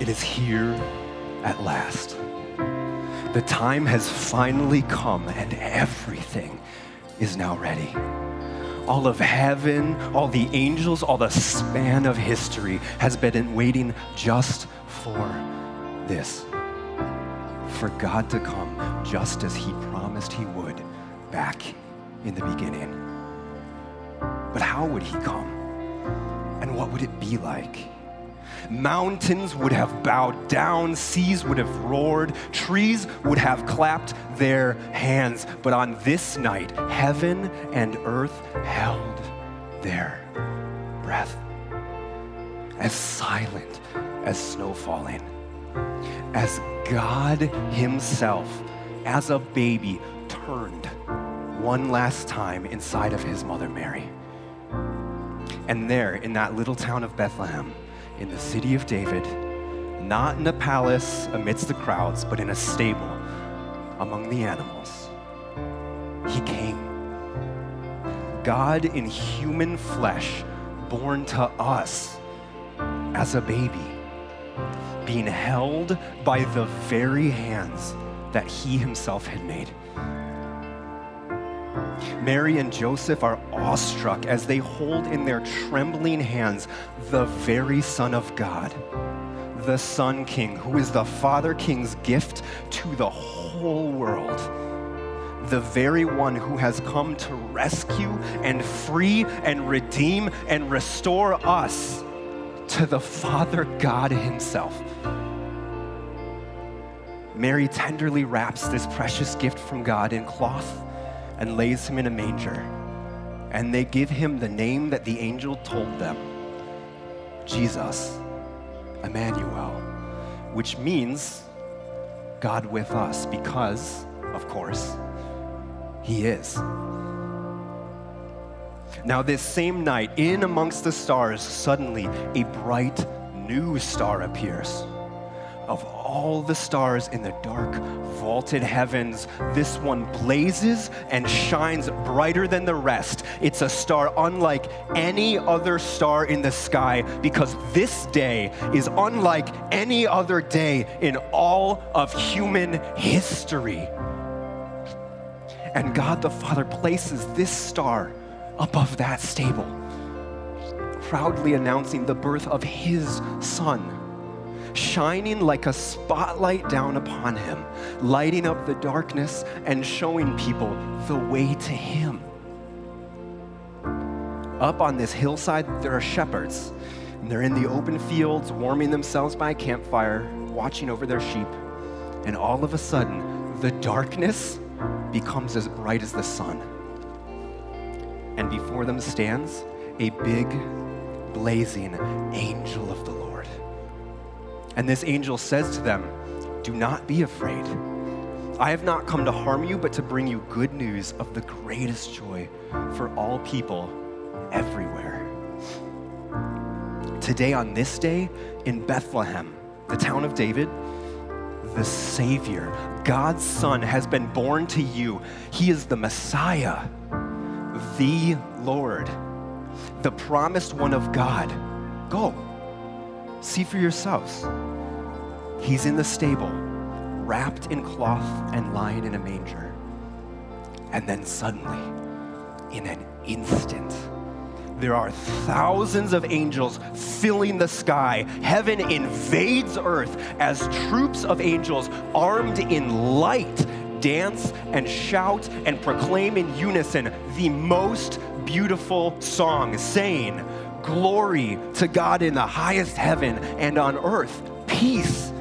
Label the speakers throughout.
Speaker 1: It is here at last. The time has finally come, and everything is now ready. All of heaven, all the angels, all the span of history has been waiting just for this for God to come just as He promised He would back in the beginning. But how would He come? And what would it be like? Mountains would have bowed down, seas would have roared, trees would have clapped their hands. But on this night, heaven and earth held their breath, as silent as snow falling, as God Himself, as a baby, turned one last time inside of His mother Mary. And there, in that little town of Bethlehem, in the city of David, not in a palace amidst the crowds, but in a stable among the animals. He came. God in human flesh, born to us as a baby, being held by the very hands that he himself had made. Mary and Joseph are awestruck as they hold in their trembling hands the very Son of God, the Son King, who is the Father King's gift to the whole world. The very one who has come to rescue and free and redeem and restore us to the Father God Himself. Mary tenderly wraps this precious gift from God in cloth and lays him in a manger. And they give him the name that the angel told them Jesus, Emmanuel, which means God with us, because, of course, he is. Now, this same night, in amongst the stars, suddenly a bright new star appears. Of all the stars in the dark, vaulted heavens, this one blazes and shines brighter than the rest. It's a star unlike any other star in the sky because this day is unlike any other day in all of human history. And God the Father places this star above that stable, proudly announcing the birth of His Son shining like a spotlight down upon him, lighting up the darkness and showing people the way to him. Up on this hillside, there are shepherds, and they're in the open fields, warming themselves by a campfire, watching over their sheep. And all of a sudden, the darkness becomes as bright as the sun. And before them stands a big, blazing angel of the Lord. And this angel says to them, Do not be afraid. I have not come to harm you, but to bring you good news of the greatest joy for all people everywhere. Today, on this day, in Bethlehem, the town of David, the Savior, God's Son, has been born to you. He is the Messiah, the Lord, the promised one of God. Go See for yourselves. He's in the stable, wrapped in cloth and lying in a manger. And then suddenly, in an instant, there are thousands of angels filling the sky. Heaven invades earth as troops of angels armed in light dance and shout and proclaim in unison the most beautiful song, saying, Glory to God in the highest heaven and on earth, peace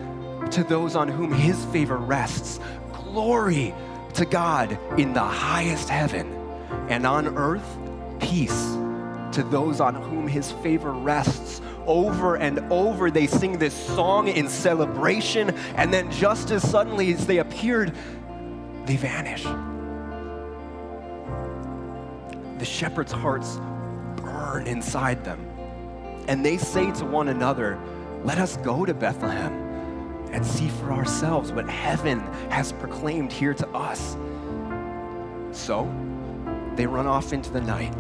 Speaker 1: to those on whom his favor rests. Glory to God in the highest heaven and on earth, peace to those on whom his favor rests. Over and over, they sing this song in celebration, and then just as suddenly as they appeared, they vanish. The shepherds' hearts burn inside them. And they say to one another, Let us go to Bethlehem and see for ourselves what heaven has proclaimed here to us. So they run off into the night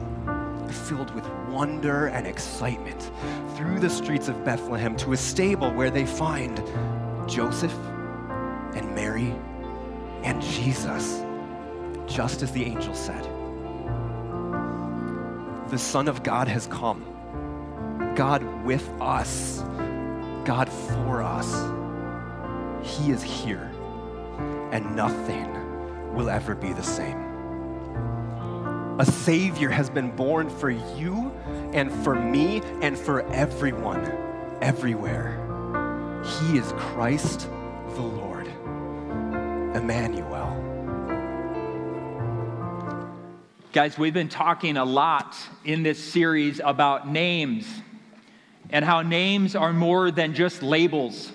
Speaker 1: filled with wonder and excitement through the streets of Bethlehem to a stable where they find Joseph and Mary and Jesus, just as the angel said. The Son of God has come. God with us, God for us. He is here, and nothing will ever be the same. A Savior has been born for you and for me and for everyone, everywhere. He is Christ the Lord, Emmanuel.
Speaker 2: Guys, we've been talking a lot in this series about names and how names are more than just labels.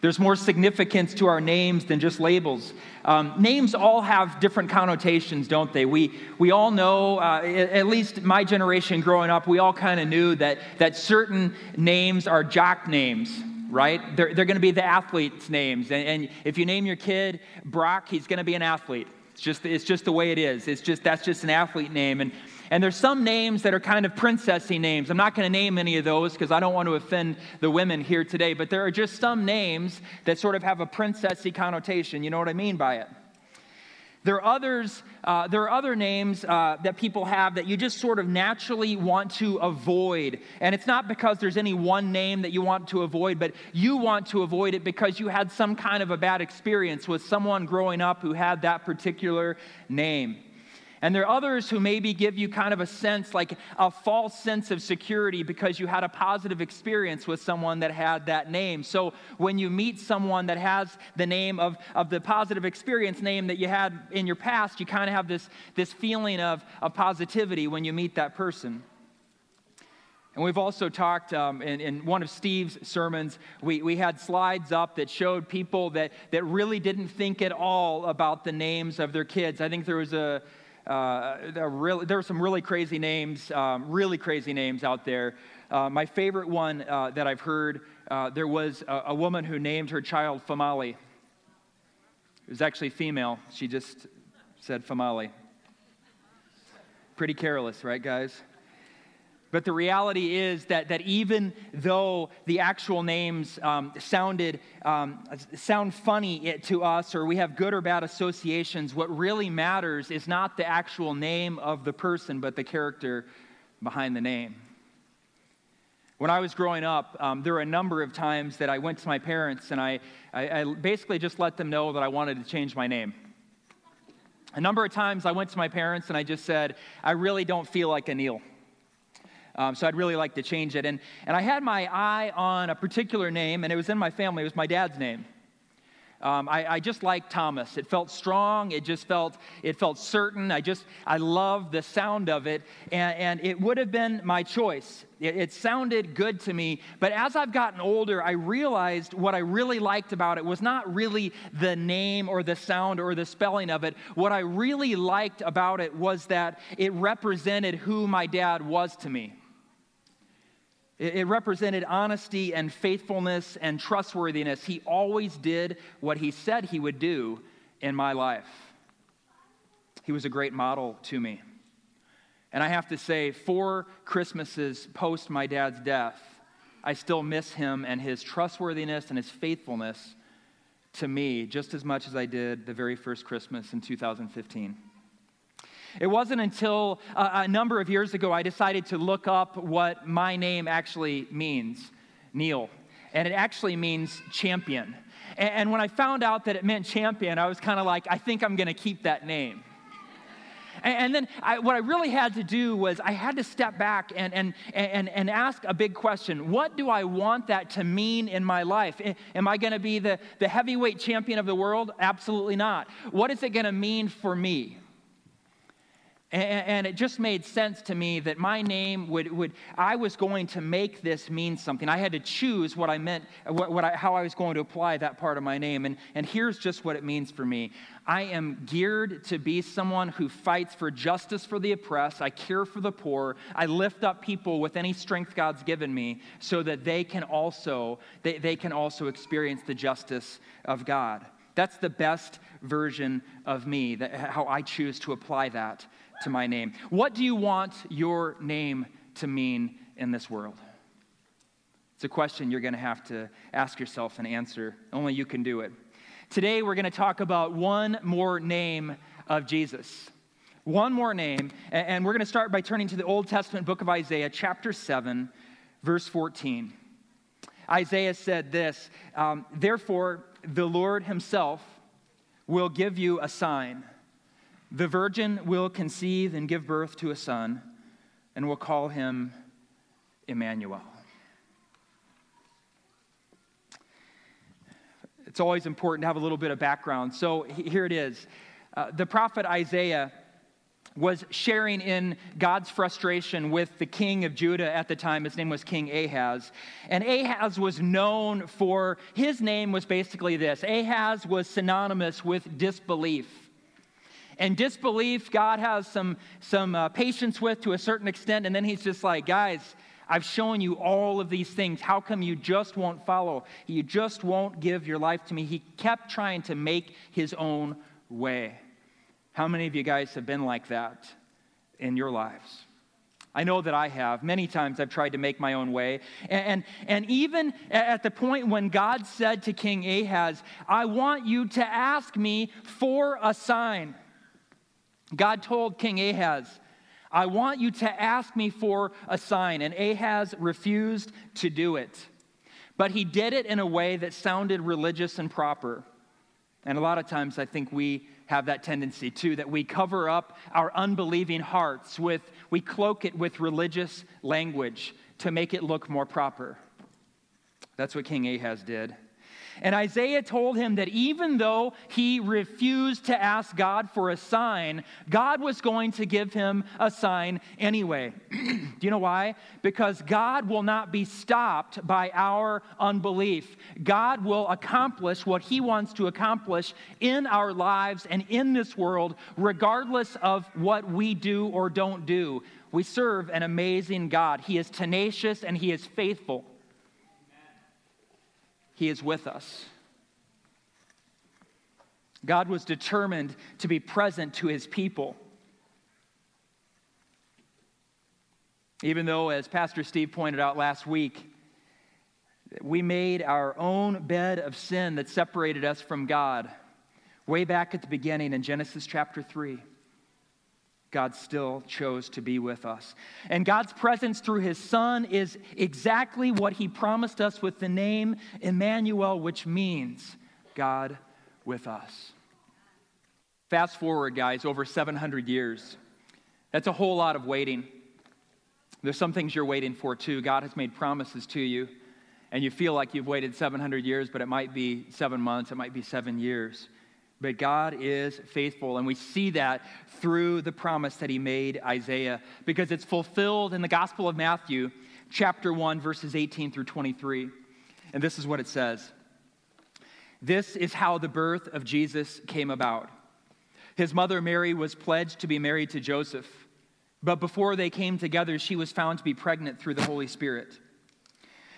Speaker 2: There's more significance to our names than just labels. Um, names all have different connotations, don't they? We, we all know, uh, at least my generation growing up, we all kind of knew that, that certain names are jock names, right? They're, they're going to be the athletes' names. And, and if you name your kid Brock, he's going to be an athlete. It's just, it's just the way it is. It's just, that's just an athlete name. And, and there's some names that are kind of princessy names. I'm not going to name any of those because I don't want to offend the women here today, but there are just some names that sort of have a princessy connotation. You know what I mean by it? There are others, uh, there are other names uh, that people have that you just sort of naturally want to avoid. And it's not because there's any one name that you want to avoid, but you want to avoid it because you had some kind of a bad experience with someone growing up who had that particular name. And there are others who maybe give you kind of a sense, like a false sense of security because you had a positive experience with someone that had that name. So when you meet someone that has the name of, of the positive experience name that you had in your past, you kind of have this, this feeling of, of positivity when you meet that person. And we've also talked um, in, in, one of Steve's sermons, we, we had slides up that showed people that, that really didn't think at all about the names of their kids. I think there was a, uh, there, really, there, are some really crazy names, um, really crazy names out there. Uh, my favorite one uh, that I've heard, uh, there was a, a, woman who named her child Famali. It was actually female. She just said Famali. Pretty careless, right, guys? But the reality is that, that even though the actual names um, sounded um, sound funny to us, or we have good or bad associations, what really matters is not the actual name of the person, but the character behind the name. When I was growing up, um, there were a number of times that I went to my parents and I, I, I basically just let them know that I wanted to change my name. A number of times I went to my parents and I just said, I really don't feel like a Neil. Um, so I'd really like to change it. And, and I had my eye on a particular name, and it was in my family. It was my dad's name. Um, I, I, just liked Thomas. It felt strong. It just felt it felt certain. I just I loved the sound of it, and, and it would have been my choice. It, it, sounded good to me. But as I've gotten older, I realized what I really liked about it was not really the name or the sound or the spelling of it. What I really liked about it was that it represented who my dad was to me. It represented honesty and faithfulness and trustworthiness. He always did what he said he would do in my life. He was a great model to me. And I have to say, four Christmases post my dad's death, I still miss him and his trustworthiness and his faithfulness to me just as much as I did the very first Christmas in 2015. It wasn't until a, a number of years ago I decided to look up what my name actually means Neil. And it actually means champion. And, and when I found out that it meant champion, I was kind of like, I think I'm going to keep that name. And, then I, what I really had to do was I had to step back and, and, and, and ask a big question. What do I want that to mean in my life? Am I going to be the, the heavyweight champion of the world? Absolutely not. What is it going to mean for me? And, it just made sense to me that my name would, would, I was going to make this mean something. I had to choose what I meant, what, what I, how I was going to apply that part of my name. And, and here's just what it means for me I am geared to be someone who fights for justice for the oppressed. I care for the poor. I lift up people with any strength God's given me so that they can also, they, they can also experience the justice of God. That's the best version of me, that, how I choose to apply that to my name. What do you want your name to mean in this world? It's a question you're going to have to ask yourself and answer. Only you can do it. Today, we're going to talk about one more name of Jesus. One more name. And we're going to start by turning to the Old Testament book of Isaiah, chapter 7, verse 14. Isaiah said this um, Therefore, the Lord himself will give you a sign. The virgin will conceive and give birth to a son, and will call him Emmanuel. It's always important to have a little bit of background. So here it is. Uh, the prophet Isaiah was sharing in God's frustration with the king of Judah at the time. His name was King Ahaz. And Ahaz was known for, his name was basically this Ahaz was synonymous with disbelief. And disbelief, God has some, some uh, patience with to a certain extent. And then he's just like, guys, I've shown you all of these things. How come you just won't follow? You just won't give your life to me. He kept trying to make his own way. How many of you guys have been like that in your lives? I know that I have. Many times I've tried to make my own way. And, and, and, even at the point when God said to King Ahaz, I want you to ask me for a sign. God told King Ahaz, I want you to ask me for a sign. And Ahaz refused to do it. But he did it in a way that sounded religious and proper. And a lot of times I think we have that tendency too, that we cover up our unbelieving hearts with, we cloak it with religious language to make it look more proper. That's what King Ahaz did. And Isaiah told him that even though he refused to ask God for a sign, God was going to give him a sign anyway. Do you know why? Because God will not be stopped by our unbelief. God will accomplish what he wants to accomplish in our lives and in this world, regardless of what we do or don't do. We serve an amazing God. He is tenacious and he is faithful. He is with us. God was determined to be present to his people. Even though, as Pastor Steve pointed out last week, we made our own bed of sin that separated us from God way back at the beginning in Genesis chapter 3. God still chose to be with us. And God's presence through his Son is exactly what he promised us with the name Emmanuel, which means God with us. Fast forward, guys, over 700 years. That's a whole lot of waiting. There's some things you're waiting for too. God has made promises to you, and you feel like you've waited 700 years, but it might be seven months, it might be seven years. But God is faithful, and we see that through the promise that He made Isaiah, because it's fulfilled in the Gospel of Matthew, chapter 1, verses 18 through 23. And this is what it says This is how the birth of Jesus came about. His mother Mary was pledged to be married to Joseph, but before they came together, she was found to be pregnant through the Holy Spirit.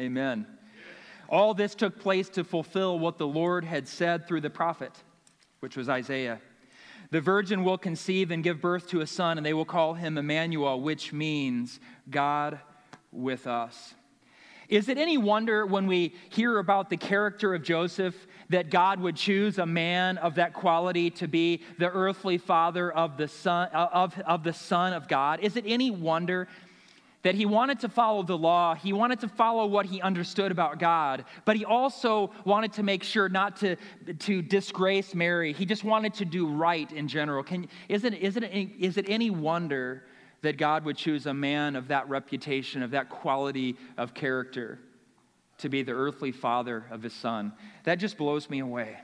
Speaker 2: Amen. All this took place to fulfill what the Lord had said through the prophet, which was Isaiah. The virgin will conceive and give birth to a son, and they will call him Emmanuel, which means God with us. Is it any wonder when we hear about the character of Joseph that God would choose a man of that quality to be the earthly father of the son of, of the Son of God? Is it any wonder that he wanted to follow the law, he wanted to follow what he understood about God, but he also wanted to make sure not to, to disgrace Mary. He just wanted to do right in general. Can, is, it, is, it, is it any wonder that God would choose a man of that reputation, of that quality of character, to be the earthly father of his son? That just blows me away.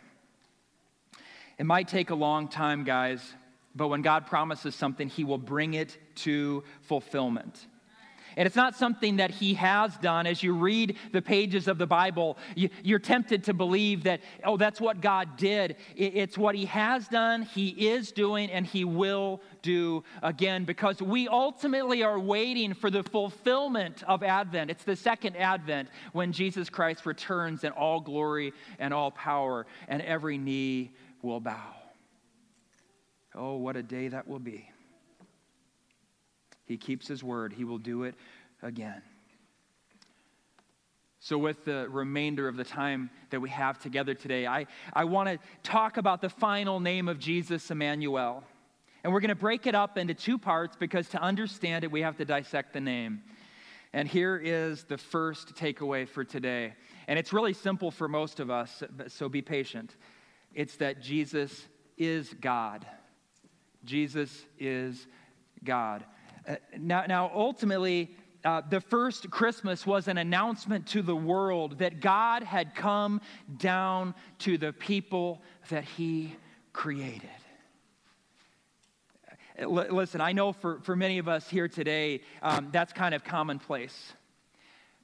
Speaker 2: It might take a long time, guys, but when God promises something, he will bring it to fulfillment. And it's not something that he has done. As you read the pages of the Bible, you, are tempted to believe that, oh, that's what God did. It's what he has done, he is doing, and he will do again because we ultimately are waiting for the fulfillment of Advent. It's the second Advent when Jesus Christ returns in all glory and all power, and every knee will bow. Oh, what a day that will be. He keeps his word, he will do it again. So, with the remainder of the time that we have together today, I, I want to talk about the final name of Jesus, Emmanuel. And we're going to break it up into two parts because to understand it, we have to dissect the name. And here is the first takeaway for today. And it's really simple for most of us, so be patient. It's that Jesus is God. Jesus is God. Uh, now, now, ultimately, uh, the first Christmas was an announcement to the world that God had come down to the people that He created. Uh, L- listen, I know for, for many of us here today, um, that's kind of commonplace.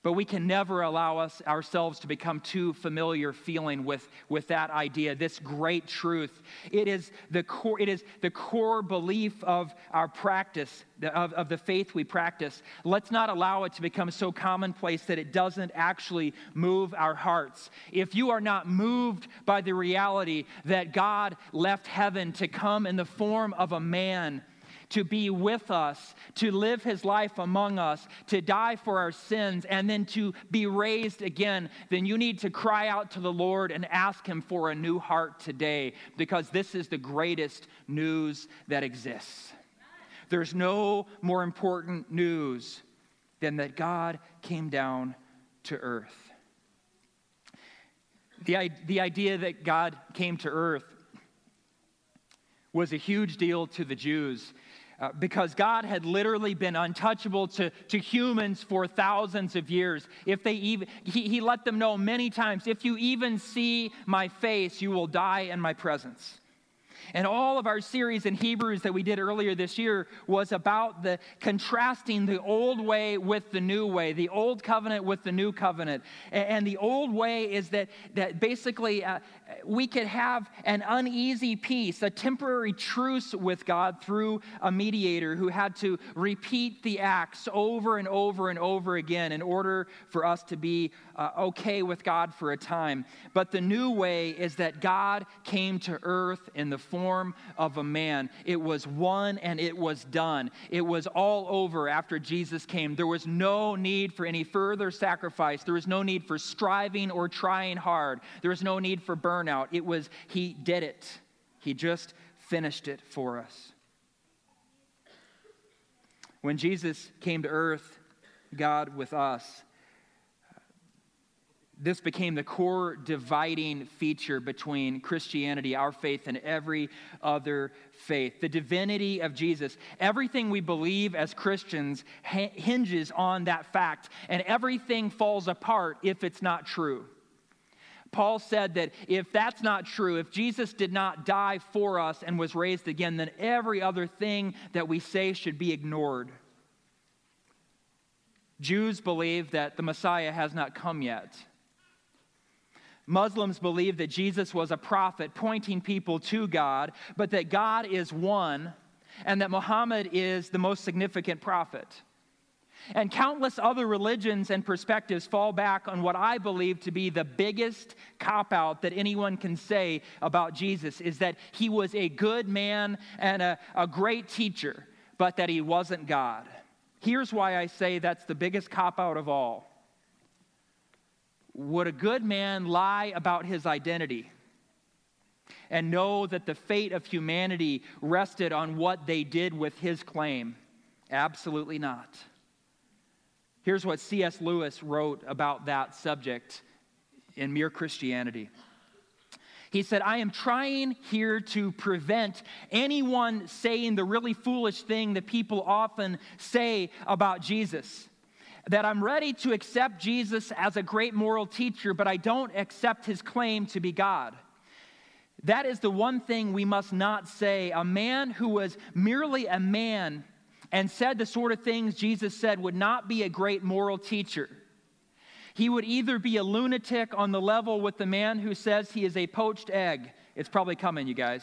Speaker 2: But we can never allow us ourselves to become too familiar feeling with, with that idea, this great truth. It is the core, it is the core belief of our practice, of, of the faith we practice. Let's not allow it to become so commonplace that it doesn't actually move our hearts. If you are not moved by the reality that God left heaven to come in the form of a man, to be with us, to live his life among us, to die for our sins, and then to be raised again, then you need to cry out to the Lord and ask him for a new heart today because this is the greatest news that exists. There's no more important news than that God came down to earth. The, the idea that God came to earth was a huge deal to the Jews uh, because God had literally been untouchable to, to humans for thousands of years. If they even, he, he let them know many times, if you even see my face, you will die in my presence. And all of our series in Hebrews that we did earlier this year was about the contrasting the old way with the new way, the old covenant with the new covenant. And the old way is that, that basically uh, we could have an uneasy peace, a temporary truce with God through a mediator who had to repeat the acts over and over and over again in order for us to be uh, okay with God for a time. But the new way is that God came to earth in the form of a man. It was one and it was done. It was all over after Jesus came. There was no need for any further sacrifice. There was no need for striving or trying hard. There was no need for burnout. It was, He did it. He just finished it for us. When Jesus came to earth, God with us, this became the core dividing feature between Christianity, our faith, and every other faith. The divinity of Jesus. Everything we believe as Christians hinges on that fact, and everything falls apart if it's not true. Paul said that if that's not true, if Jesus did not die for us and was raised again, then every other thing that we say should be ignored. Jews believe that the Messiah has not come yet. Muslims believe that Jesus was a prophet pointing people to God, but that God is one and that Muhammad is the most significant prophet. And countless other religions and perspectives fall back on what I believe to be the biggest cop out that anyone can say about Jesus is that he was a good man and a, a great teacher, but that he wasn't God. Here's why I say that's the biggest cop out of all. Would a good man lie about his identity and know that the fate of humanity rested on what they did with his claim? Absolutely not. Here's what C.S. Lewis wrote about that subject in Mere Christianity. He said, I am trying here to prevent anyone saying the really foolish thing that people often say about Jesus that I'm ready to accept Jesus as a great moral teacher, but I don't accept his claim to be God. That is the one thing we must not say. A man who was merely a man and said the sort of things Jesus said would not be a great moral teacher. He would either be a lunatic on the level with the man who says he is a poached egg. It's probably coming, you guys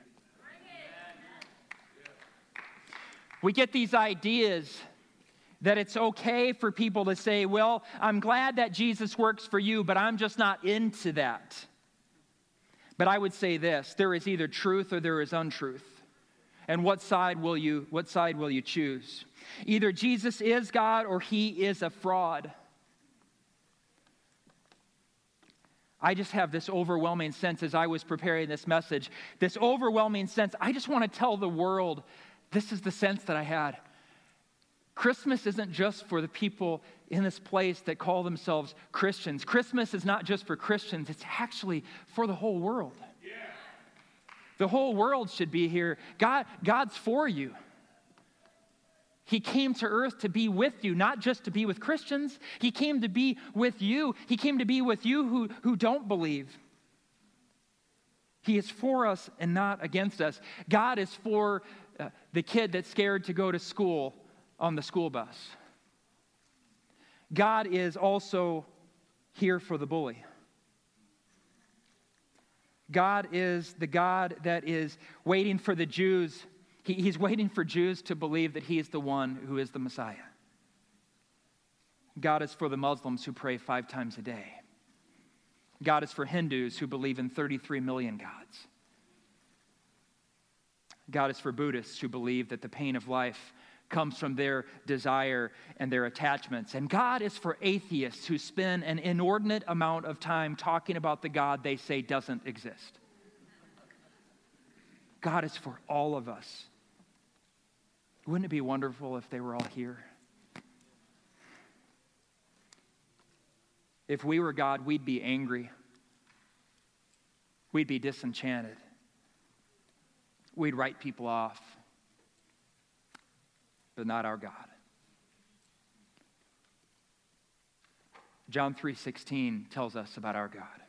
Speaker 2: We get these ideas that it's okay for people to say, Well, I'm glad that Jesus works for you, but I'm just not into that. But I would say this there is either truth or there is untruth. And what side will you, what side will you choose? Either Jesus is God or he is a fraud. I just have this overwhelming sense as I was preparing this message, this overwhelming sense. I just want to tell the world this is the sense that I had. Christmas isn't just for the people in this place that call themselves Christians. Christmas is not just for Christians, it's actually for the whole world. The whole world should be here. God, God's for you. He came to earth to be with you, not just to be with Christians. He came to be with you. He came to be with you who, who don't believe. He is for us and not against us. God is for uh, the kid that's scared to go to school on the school bus. God is also here for the bully. God is the God that is waiting for the Jews. He, he's waiting for Jews to believe that He is the one who is the Messiah. God is for the Muslims who pray five times a day. God is for Hindus who believe in 33 million gods. God is for Buddhists who believe that the pain of life comes from their desire and their attachments. And God is for atheists who spend an inordinate amount of time talking about the God they say doesn't exist. God is for all of us. Wouldn't it be wonderful if they were all here? If we were God, we'd be angry. We'd be disenchanted we'd write people off, but not our God. John 3:16 tells us about our God.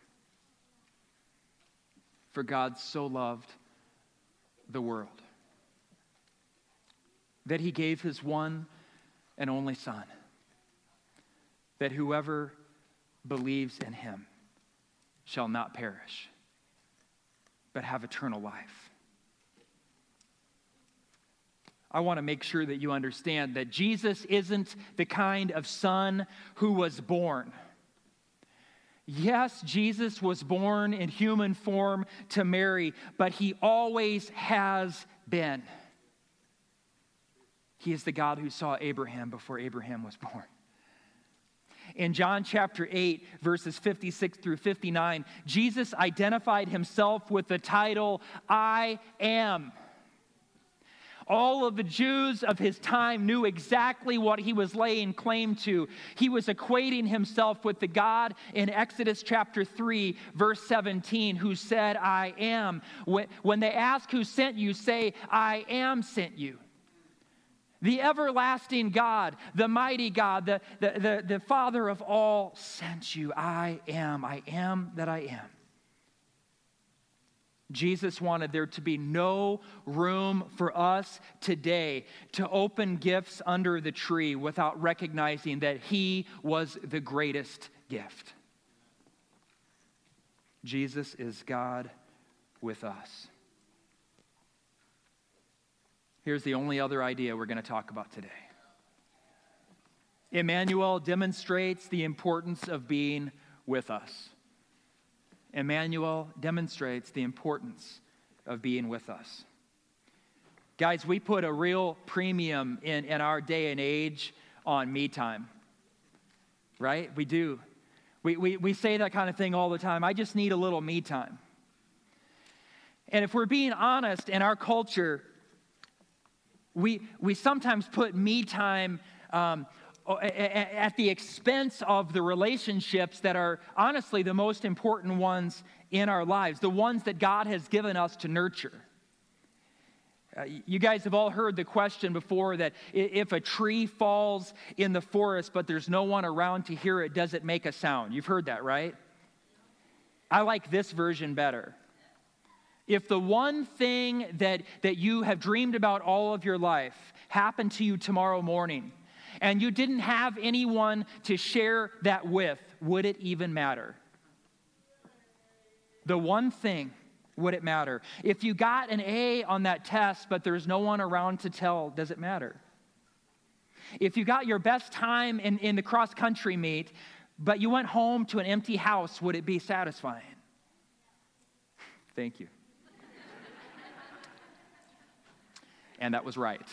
Speaker 2: For God so loved the world that he gave his one and only son that whoever believes in him shall not perish but have eternal life. I want to make sure that you understand that Jesus isn't the kind of son who was born. Yes, Jesus was born in human form to Mary, but he always has been. He is the God who saw Abraham before Abraham was born. In John chapter 8, verses 56 through 59, Jesus identified himself with the title, I am. All of the Jews of his time knew exactly what he was laying claim to. He was equating himself with the God in Exodus chapter 3, verse 17, who said, I am. When they ask who sent you, say, I am sent you. The everlasting God, the mighty God, the, the, the, the Father of all sent you. I am. I am that I am. Jesus wanted there to be no room for us today to open gifts under the tree without recognizing that He was the greatest gift. Jesus is God with us. Here's the only other idea we're going to talk about today. Emmanuel demonstrates the importance of being with us. Emmanuel demonstrates the importance of being with us. Guys, we put a real premium in, in our day and age on me time, right? We do. We, we, we say that kind of thing all the time. I just need a little me time. And if we're being honest in our culture, we, we sometimes put me time um, at the expense of the relationships that are honestly the most important ones in our lives, the ones that God has given us to nurture. Uh, you guys have all heard the question before that if a tree falls in the forest but there's no one around to hear it, does it make a sound? You've heard that, right? I like this version better. If the one thing that, that you have dreamed about all of your life happened to you tomorrow morning, and you didn't have anyone to share that with, would it even matter? The one thing, would it matter? If you got an A on that test, but there's no one around to tell, does it matter? If you got your best time in, in the cross country meet, but you went home to an empty house, would it be satisfying? Thank you. And that was right.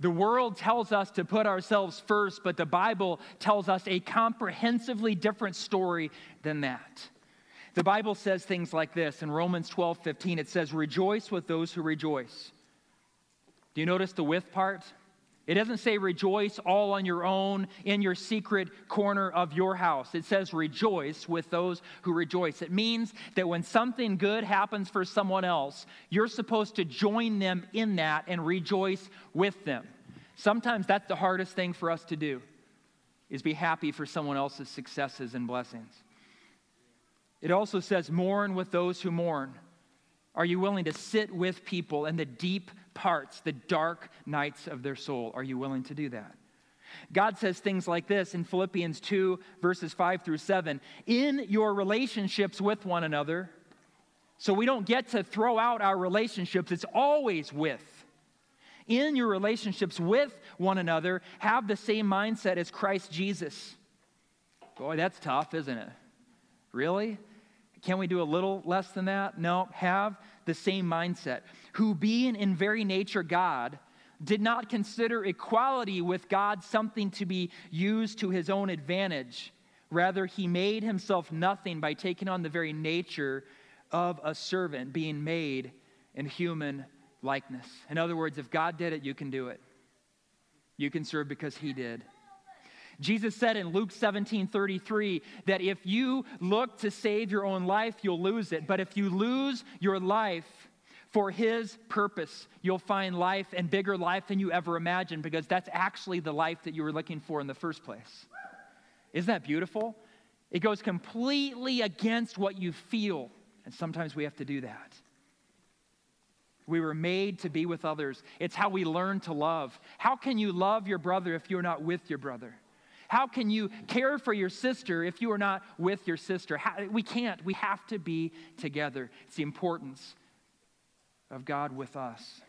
Speaker 2: The world tells us to put ourselves first, but the Bible tells us a comprehensively different story than that. The Bible says things like this in Romans 12 15. It says, Rejoice with those who rejoice. Do you notice the with part? It doesn't say rejoice all on your own in your secret corner of your house. It says rejoice with those who rejoice. It means that when something good happens for someone else, you're supposed to join them in that and rejoice with them. Sometimes that's the hardest thing for us to do is be happy for someone else's successes and blessings. It also says mourn with those who mourn. Are you willing to sit with people in the deep parts, the dark nights of their soul? Are you willing to do that? God says things like this in Philippians 2, verses 5 through 7. In your relationships with one another, so we don't get to throw out our relationships, it's always with in your relationships with one another, have the same mindset as Christ Jesus. Boy, that's tough, isn't it? Really? Can we do a little less than that? No, have the same mindset. Who, being in very nature God, did not consider equality with God something to be used to his own advantage. Rather, he made himself nothing by taking on the very nature of a servant, being made in human likeness. In other words, if God did it, you can do it. You can serve because he did. Jesus said in Luke 17 33 that if you look to save your own life, you'll lose it. But if you lose your life for his purpose, you'll find life and bigger life than you ever imagined because that's actually the life that you were looking for in the first place. Isn't that beautiful? It goes completely against what you feel. And sometimes we have to do that. We were made to be with others. It's how we learn to love. How can you love your brother if you're not with your brother? How can you care for your sister if you are not with your sister? How, we can't. We have to be together. It's the importance of God with us.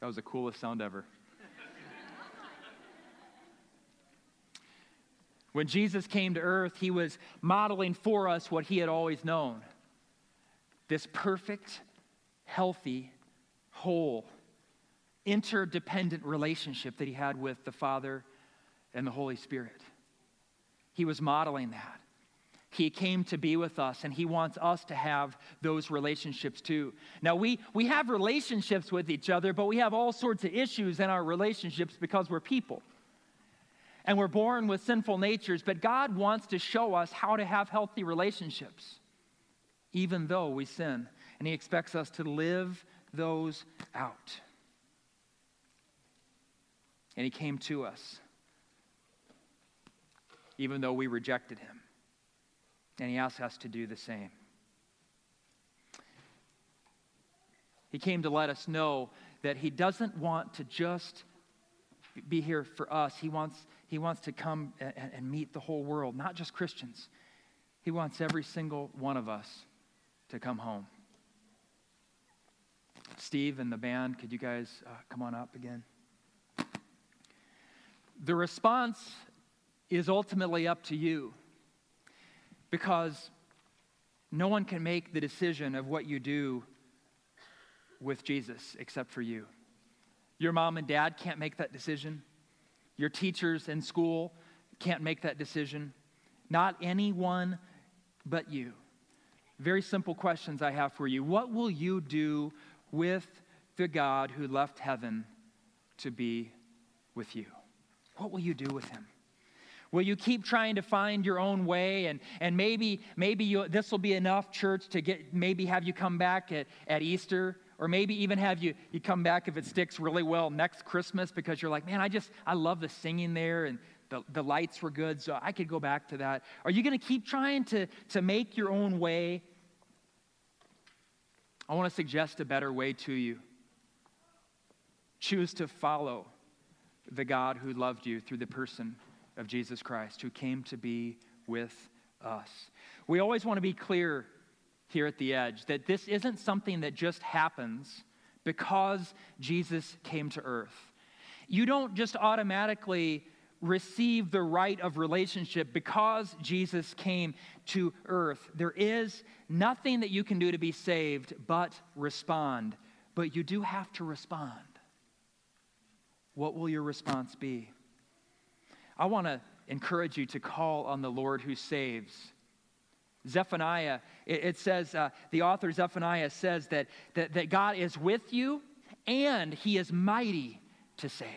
Speaker 2: That was the coolest sound ever. When Jesus came to earth, he was modeling for us what he had always known this perfect, healthy, whole, interdependent relationship that he had with the Father and the Holy Spirit. He was modeling that. He came to be with us, and He wants us to have those relationships too. Now, we, we have relationships with each other, but we have all sorts of issues in our relationships because we're people and we're born with sinful natures, but God wants to show us how to have healthy relationships, even though we sin. And He expects us to live those out. And He came to us, even though we rejected Him. And He asked us to do the same. He came to let us know that He doesn't want to just be here for us. He wants, he wants to come and, and meet the whole world, not just Christians. He wants every single one of us to come home. Steve and the band, could you guys uh, come on up again? The response is ultimately up to you because no one can make the decision of what you do with Jesus except for you. Your mom and dad can't make that decision. Your teachers in school can't make that decision. Not anyone but you. Very simple questions I have for you. What will you do with the God who left heaven to be with you? What will you do with him? Will you keep trying to find your own way? And, and maybe, maybe this will be enough, church, to get maybe have you come back at, at Easter, or maybe even have you, you come back if it sticks really well next Christmas because you're like, man, I just, I love the singing there and the, the lights were good, so I could go back to that. Are you going to keep trying to, to make your own way? I want to suggest a better way to you. Choose to follow the God who loved you through the person of Jesus Christ, who came to be with us. We always want to be clear here at the edge that this isn't something that just happens because Jesus came to earth. You don't just automatically receive the right of relationship because Jesus came to earth. There is nothing that you can do to be saved but respond. But you do have to respond. What will your response be? I want to encourage you to call on the Lord who saves. Zephaniah, it, says, uh, the author Zephaniah says that, that, that God is with you and he is mighty to save.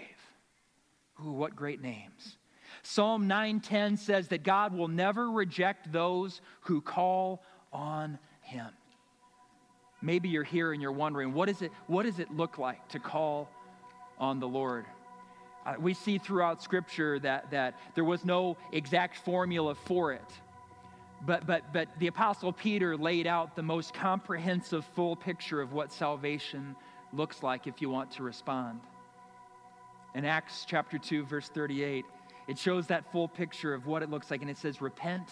Speaker 2: Ooh, what great names. Psalm 9:10 says that God will never reject those who call on him. Maybe you're here and you're wondering, what, is it, what does it look like to call on the Lord? Uh, we see throughout Scripture that, that there was no exact formula for it. But, but, but the Apostle Peter laid out the most comprehensive, full picture of what salvation looks like if you want to respond. In Acts chapter 2, verse 38, it shows that full picture of what it looks like. And it says, Repent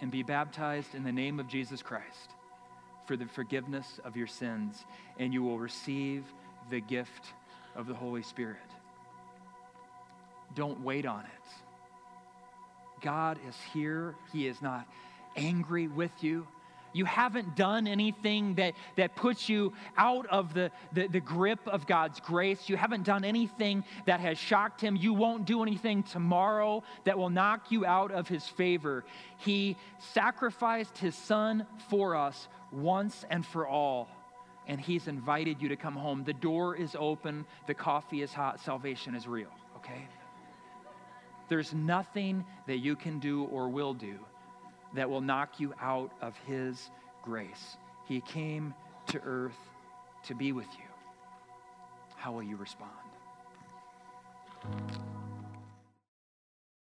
Speaker 2: and be baptized in the name of Jesus Christ for the forgiveness of your sins, and you will receive the gift of the Holy Spirit. Don't wait on it. God is here. He is not angry with you. You haven't done anything that, that puts you out of the, the, the, grip of God's grace. You haven't done anything that has shocked Him. You won't do anything tomorrow that will knock you out of His favor. He sacrificed His Son for us once and for all, and He's invited you to come home. The door is open, the coffee is hot, salvation is real, okay? There's nothing that you can do or will do that will knock you out of His grace. He came to earth to be with you. How will you respond?